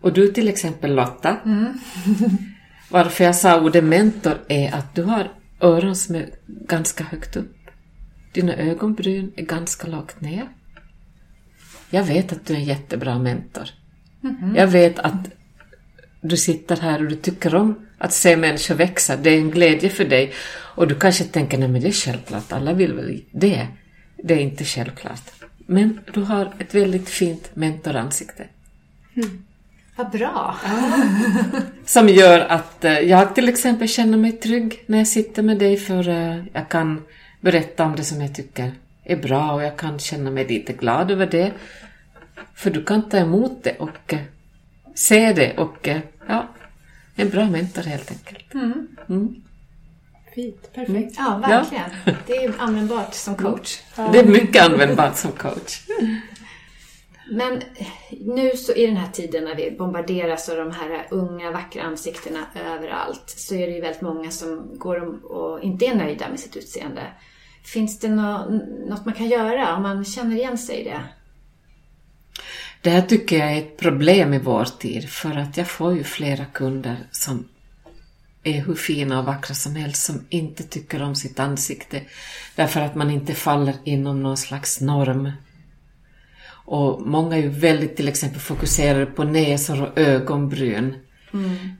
S3: Och du till exempel Lotta, varför jag sa ordet mentor är att du har öron som är ganska högt upp. Dina ögonbryn är ganska lågt ner. Jag vet att du är en jättebra mentor. Jag vet att du sitter här och du tycker om att se människor växa. Det är en glädje för dig. Och du kanske tänker, nej men det är självklart, alla vill väl det. Det är inte självklart. Men du har ett väldigt fint mentoransikte.
S1: Vad bra.
S3: Som gör att eh, jag till exempel känner mig trygg när jag sitter med dig för eh, jag kan berätta om det som jag tycker är bra och jag kan känna mig lite glad över det. För du kan ta emot det och eh, se det och eh, ja, en bra mentor helt enkelt.
S2: Fint, perfekt.
S1: Ja, verkligen. Det är användbart som coach.
S3: Det är mycket användbart som coach.
S1: Men nu så i den här tiden när vi bombarderas av de här unga vackra ansiktena överallt så är det ju väldigt många som går om- och inte är nöjda med sitt utseende. Finns det nå- något man kan göra om man känner igen sig i det?
S3: Det här tycker jag är ett problem i vår tid för att jag får ju flera kunder som är hur fina och vackra som helst som inte tycker om sitt ansikte därför att man inte faller inom någon slags norm. Och många är ju väldigt till exempel fokuserade på näsor och ögonbryn.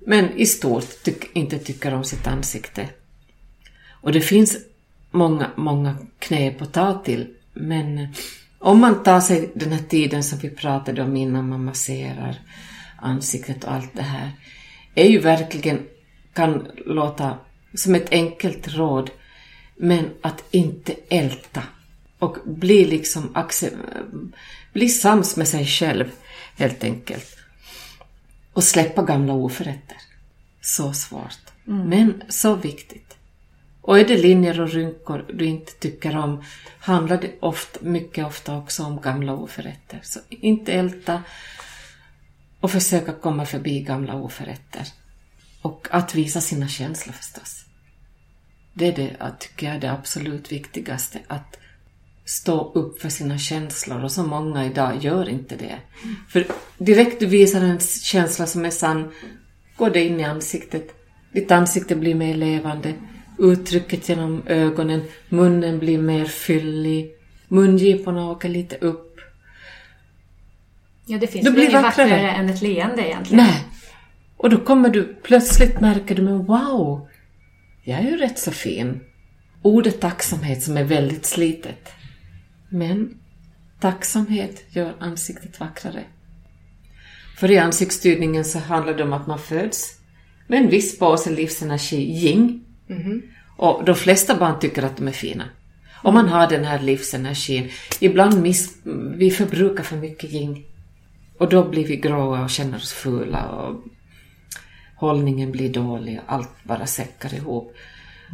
S3: Men i stort tyck, inte tycker om sitt ansikte. Och det finns många, många knep att ta till. Men om man tar sig den här tiden som vi pratade om innan man masserar ansiktet och allt det här. Är ju verkligen, kan låta som ett enkelt råd. Men att inte älta. Och bli liksom bli sams med sig själv helt enkelt. Och släppa gamla oförrätter. Så svårt. Men så viktigt. Och är det linjer och rynkor du inte tycker om handlar det ofta, mycket ofta också om gamla oförrätter. Så inte älta och försöka komma förbi gamla oförrätter. Och att visa sina känslor förstås. Det är det, tycker jag är det absolut viktigaste. Att stå upp för sina känslor och så många idag gör inte det. För direkt du visar en känsla som är sann går det in i ansiktet. Ditt ansikte blir mer levande. Uttrycket genom ögonen, munnen blir mer fyllig. Mungiporna åker lite upp.
S1: Ja, det finns väl
S3: blir
S1: inget
S3: vackrare.
S1: vackrare än ett leende egentligen.
S3: Nej. Och då kommer du, plötsligt märker du, men wow, jag är ju rätt så fin. Ordet tacksamhet som är väldigt slitet. Men tacksamhet gör ansiktet vackrare. För i ansiktstydningen så handlar det om att man föds med en viss påse livsenergi, yin. Mm-hmm. Och de flesta barn tycker att de är fina. Om man har den här livsenergin. Ibland miss, vi förbrukar för mycket yin. Och då blir vi gråa och känner oss fula och hållningen blir dålig och allt bara säckar ihop.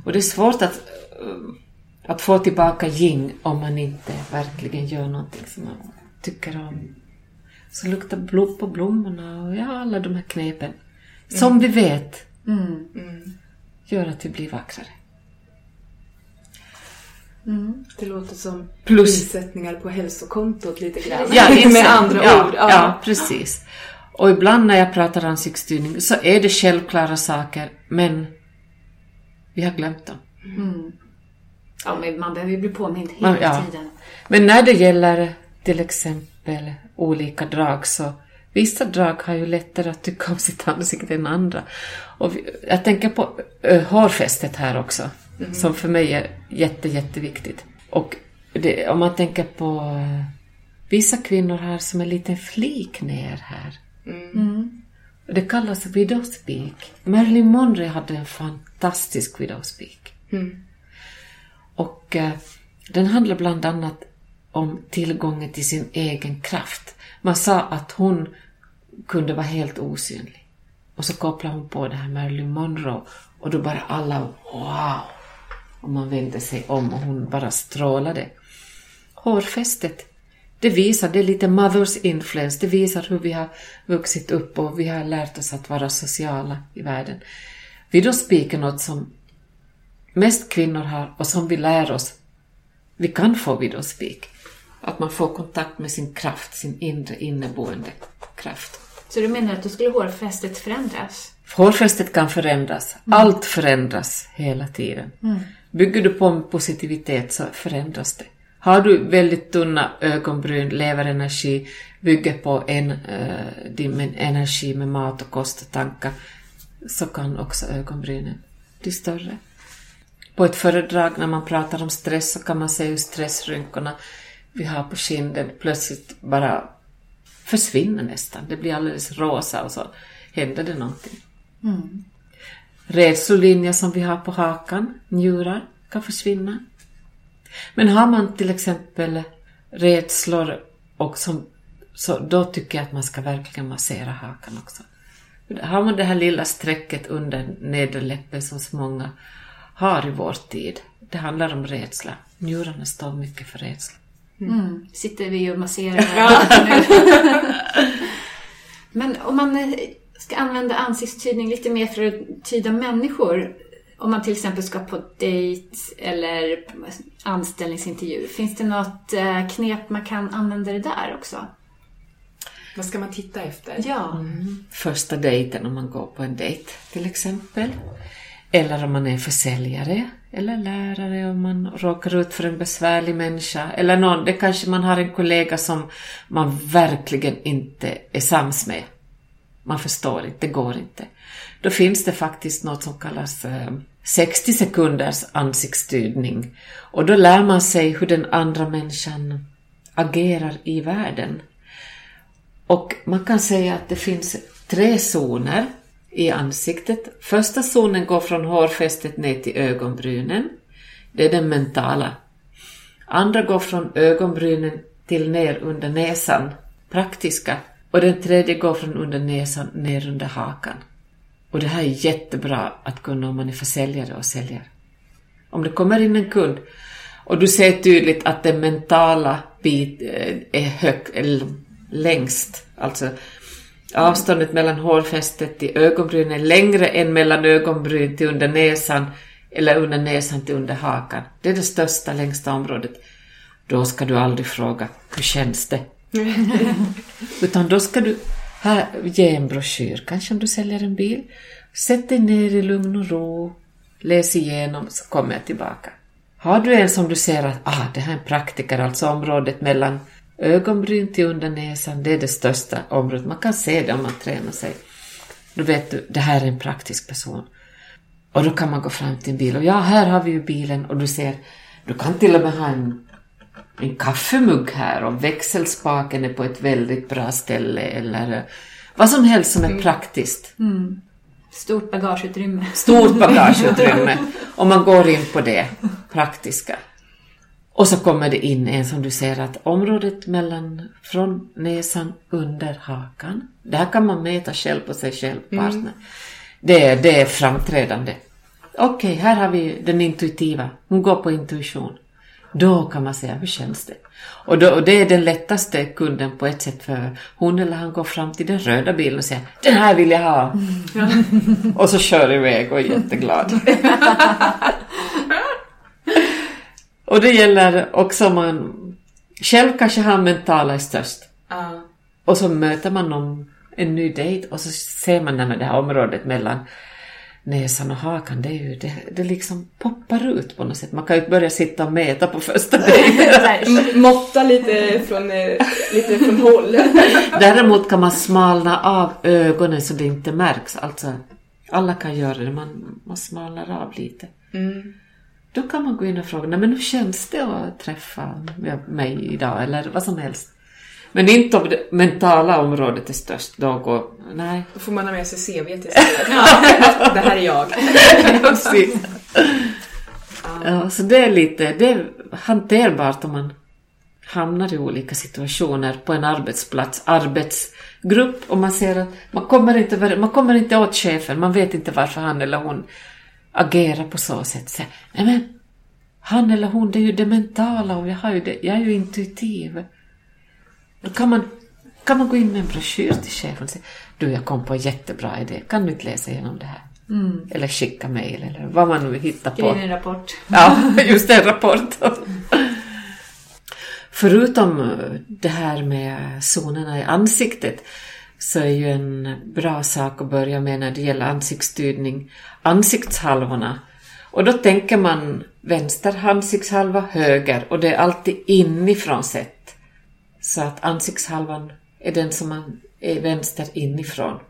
S3: Och det är svårt att, eh, att få tillbaka yin om man inte verkligen gör någonting som man tycker om. Så lukta blod på blommorna och ja, alla de här knepen. Som vi vet mm. Mm gör att vi blir vackrare.
S2: Det låter som
S3: Plus-
S2: insättningar på hälsokontot lite grann.
S3: Ja,
S2: med andra
S3: ja,
S2: ord.
S3: Ja. precis. Och ibland när jag pratar ansiktsstyrning så är det självklara saker, men vi har glömt dem.
S1: Ja, men man behöver ju bli påmind hela
S3: Man- ja.
S1: tiden.
S3: Men när det gäller till exempel olika drag så vissa drag har ju lättare att tycka om sitt ansikte än andra. Och vi, jag tänker på ö, hårfästet här också, som för mig är jätte, jätteviktigt. Och det, om man tänker på eh, vissa kvinnor här som en liten flik ner här. Och Det kallas widowspeak. Marilyn Monroe hade en fantastisk widowspeak. Och eh, den handlar bland annat om tillgången till sin egen kraft. Man sa att hon kunde vara helt osynlig. Och så kopplade hon på det här Marilyn Monroe och då bara alla wow! Och man vände sig om och hon bara strålade. Hårfästet, det visar, det är lite mothers influence, det visar hur vi har vuxit upp och vi har lärt oss att vara sociala i världen. Widowspeak är något som mest kvinnor har och som vi lär oss. Vi kan få widowspeak. Att man får kontakt med sin kraft, sin inre inneboende kraft.
S1: Så du menar att då skulle hårfästet förändras?
S3: Hårfästet kan förändras. Allt förändras hela tiden. Bygger du på en positivitet så förändras det. Har du väldigt tunna ögonbryn, leverenergi, bygger på en, eh, din energi med mat och kost och tankar, så kan också ögonbrynen bli större. På ett föredrag när man pratar om stress så kan man se hur stressrynkorna vi har på kinden plötsligt bara försvinner nästan. Det blir alldeles rosa och så händer det någonting. Rädslolinjer som vi har på hakan, njurar, kan försvinna. Men har man till exempel rädslor och som, så då tycker jag att man ska verkligen massera hakan också. Har man det här lilla strecket under nederläppen som så många har i vår tid, det handlar om rädsla. Njurarna står mycket för rädsla.
S1: Mm. Sitter vi och masserar. Men om man eh, ska använda ansiktstydning lite mer för att tyda människor. Om man till exempel ska på dejt eller anställningsintervju. Finns det något eh, knep man kan använda det där också?
S2: Vad ska man titta efter?
S1: Ja.
S3: Första dejten om man går på en dejt till exempel. Eller om man är försäljare eller lärare om man råkar ut för en besvärlig människa. Eller någon, det kanske man har en kollega som man verkligen inte är sams med. Man förstår inte, det går inte. Då finns det faktiskt något som kallas 60 sekunders ansiktstydning. Och då lär man sig hur den andra människan agerar i världen. Och man kan säga att det finns tre zoner i ansiktet. Första zonen går från hårfästet ner till ögonbrynen. Det är den mentala. Andra går från ögonbrynen till ner under näsan, praktiska. Och den tredje går från under näsan ner under hakan. Och det här är jättebra att kunna om man är försäljare och säljer. Om det kommer in en kund och du ser tydligt att den mentala bit eh, är hög, eller längst, alltså avståndet mellan hårfästet till ögonbrynen är längre än mellan ögonbryn till under näsan eller under näsan till under hakan. Det är det största, längsta området. Då ska du aldrig fråga, hur känns det? Utan då ska du här, ge en broschyr, kanske om du säljer en bil. Sätt dig ner i lugn och ro, läs igenom, så kommer jag tillbaka. Har du en som du ser att ah, det här är en praktiker, alltså området mellan ögonbryn till under näsan, det är det största området. Man kan se det om man tränar sig. Då vet du, det här är en praktisk person. Och då kan man gå fram till en bil och ja, här har vi ju bilen och du ser, du kan till och med ha en, en kaffemugg här och växelspaken är på ett väldigt bra ställe eller eh, vad som helst som är praktiskt.
S1: Stort bagageutrymme.
S3: Stort bagageutrymme. Och man går in på det praktiska. Och så kommer det in en som du ser att området mellan från näsan under hakan. Det här kan man mäta själv på sig själv, partner. Det, är- det är framträdande. Okej, här har vi den intuitiva. Hon går på intuition. Då kan man säga, hur känns det? Och, då, och det är den lättaste kunden på ett sätt för hon eller han går fram till den röda bilen och säger den här vill jag ha. och så kör iväg och är jätteglad. och det gäller också om man själv kanske har mentala är störst.
S2: Ja.
S3: Och så möter man någon, en ny dejt och så ser man när det här området mellan näsan och hakan, det, är ju, det, det liksom poppar ut på något sätt. Man kan ju börja sitta och mäta på första dejten.
S2: Måtta lite från, eh, lite från håll.
S3: Däremot kan man smalna av ögonen så det inte märks. Alltså, alla kan göra det, man, man smalnar av lite. Då kan man gå in och fråga, nej men hur känns det att träffa mig idag? Eller vad som helst. Men inte om det mentala området är störst, då går, nej.
S2: Då får man ha med sig CV istället. Det här är jag.
S3: Precis. Ja, så det är lite, det är hanterbart om man hamnar i olika situationer på en arbetsplats, arbetsgrupp och man ser att man kommer inte, man kommer inte åt chefen, man vet inte varför han eller hon agerar på så sätt. Så, nej men, han eller hon, det är ju det mentala och jag, har ju det, jag är ju intuitiv. Då kan man, kan man gå in med en broschyr till chefen och säga du, jag kom på en jättebra idé, kan du inte läsa igenom det här? Eller skicka mejl eller vad man nu hittar på.
S1: Skriv en rapport.
S3: Ja, just en rapport. Förutom det här med zonerna i ansiktet så är ju en bra sak att börja med när det gäller ansiktsstyrning ansiktshalvorna. Och då tänker man vänster ansiktshalva, höger och det är alltid inifrån sett. Så att ansiktshalvan är den som man är vänster inifrån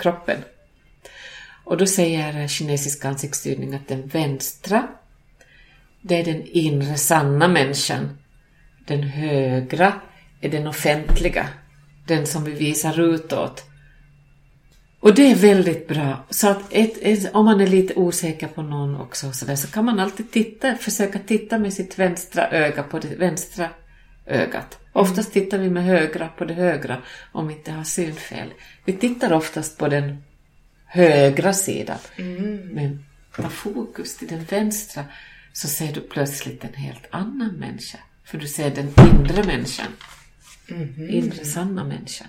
S3: kroppen. Och då säger kinesisk ansiktsstyrning att den vänstra, det är den inre sanna människan. Den högra är den offentliga, den som vi visar utåt. Och det är väldigt bra. Så att ett, ett, om man är lite osäker på någon också så, där, så kan man alltid titta, försöka titta med sitt vänstra öga på det vänstra ögat. Oftast tittar vi med högra på det högra om vi inte har synfel. Vi tittar oftast på den högra sidan. Men ta fokus till den vänstra så ser du plötsligt en helt annan människa. För du ser den inre människan. Inre sanna människan.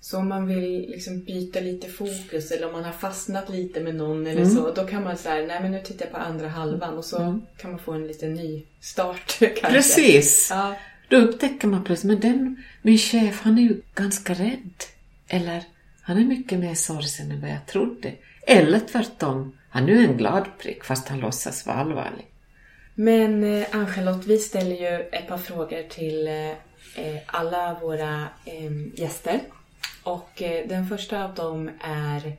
S2: Så om man vill liksom byta lite fokus eller om man har fastnat lite med någon eller
S3: Mm.
S2: så. Då kan man säga, nej men nu tittar jag på andra halvan och så kan man få en liten ny start kanske.
S3: Precis!
S2: Ja.
S3: Då upptäcker man plötsligt, men den, min chef han är ju ganska rädd. Eller, han är mycket mer sorgsen än vad jag trodde. Eller tvärtom, han är ju en glad prick fast han låtsas vara allvarlig.
S2: Men eh, Ann-Charlotte, vi ställer ju ett par frågor till eh, alla våra eh, gäster. Och eh, den första av dem är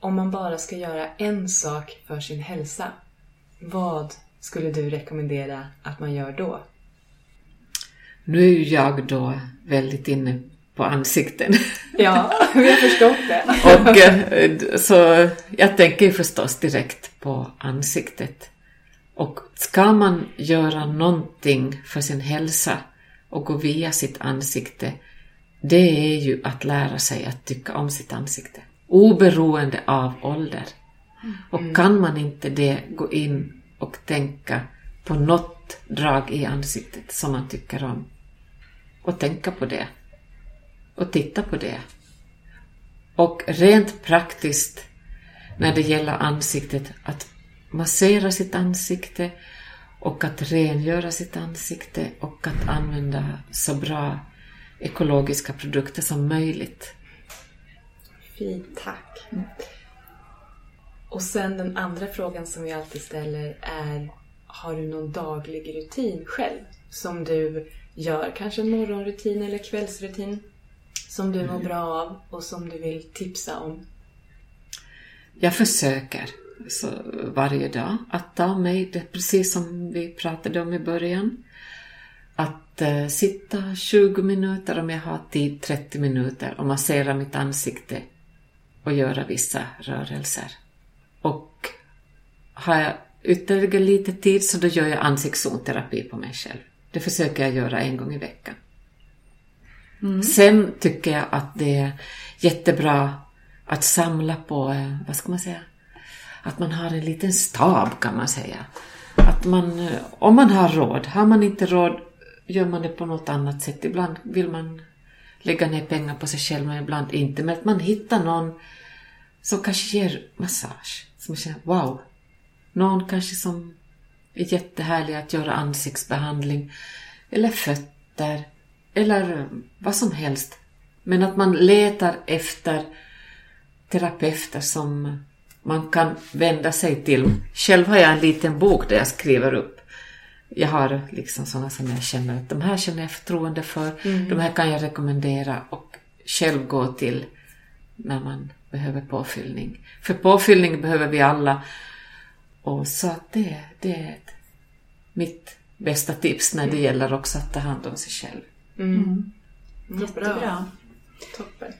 S2: om man bara ska göra en sak för sin hälsa. Vad skulle du rekommendera att man gör då?
S3: Nu är ju jag då väldigt inne på ansikten.
S2: Ja, vi har förstått det.
S3: Och eh, så jag tänker förstås direkt på ansiktet. Och ska man göra någonting för sin hälsa och gå via sitt ansikte, det är ju att lära sig att tycka om sitt ansikte. Oberoende av ålder. Och kan man inte det, gå in och tänka på något drag i ansiktet som man tycker om. Och tänka på det. Och titta på det. Och rent praktiskt när det gäller ansiktet, att massera sitt ansikte och att rengöra sitt ansikte och att använda så bra ekologiska produkter som möjligt.
S2: Fint, tack. Och sen den andra frågan som vi alltid ställer är Har du någon daglig rutin själv som du gör? Kanske en morgonrutin eller kvällsrutin som du mår bra av och som du vill tipsa om?
S3: Jag försöker varje dag att ta mig, det, precis som vi pratade om i början, att eh, sitta 20 minuter om jag har tid, 30 minuter och massera mitt ansikte och göra vissa rörelser. Och har jag ytterligare lite tid så då gör jag ansiktszonterapi på mig själv. Det försöker jag göra en gång i veckan. Sen tycker jag att det är jättebra att samla på, eh, vad ska man säga, att man har en liten stab kan man säga. Att man, eh, om man har råd, har man inte råd gör man det på något annat sätt. Ibland vill man lägga ner pengar på sig själv men ibland inte. Men att man hittar någon som kanske ger massage. Som man känner, wow. Någon kanske som är jättehärlig att göra ansiktsbehandling. Eller fötter. Eller eh, vad som helst. Men att man letar efter terapeuter som man kan vända sig till. Själv har jag en liten bok där jag skriver upp. Jag har liksom sådana som jag känner att de här känner jag förtroende för. De här kan jag rekommendera och själv gå till när man behöver påfyllning. För påfyllning behöver vi alla. Och så att det, det är mitt bästa tips när det gäller också att ta hand om sig själv.
S1: Jättebra.
S2: Toppen.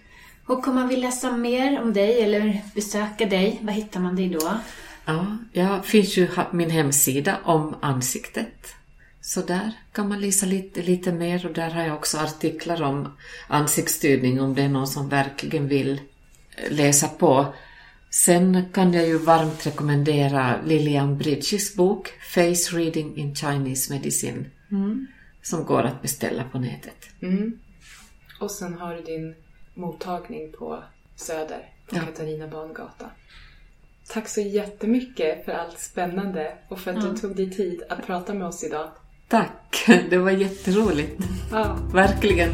S1: Och om man vill läsa mer om dig eller besöka dig, vad hittar man dig då?
S3: Ja, jag finns ju ha- min hemsida om ansiktet. Så där kan man läsa lite, lite mer och där har jag också artiklar om ansiktsstyrning om det är någon som verkligen vill eh, läsa på. Sen kan jag ju varmt rekommendera Lilian Bridges bok Face Reading in Chinese Medicine som går att beställa på nätet.
S2: Mm. Och sen har du din mottagning på Söder, på
S3: Ja.
S2: Katarina Bangata. Tack så jättemycket för allt spännande och för att du tog dig tid att prata med oss idag.
S3: Tack! Det var jätteroligt.
S2: Ja.
S3: Verkligen.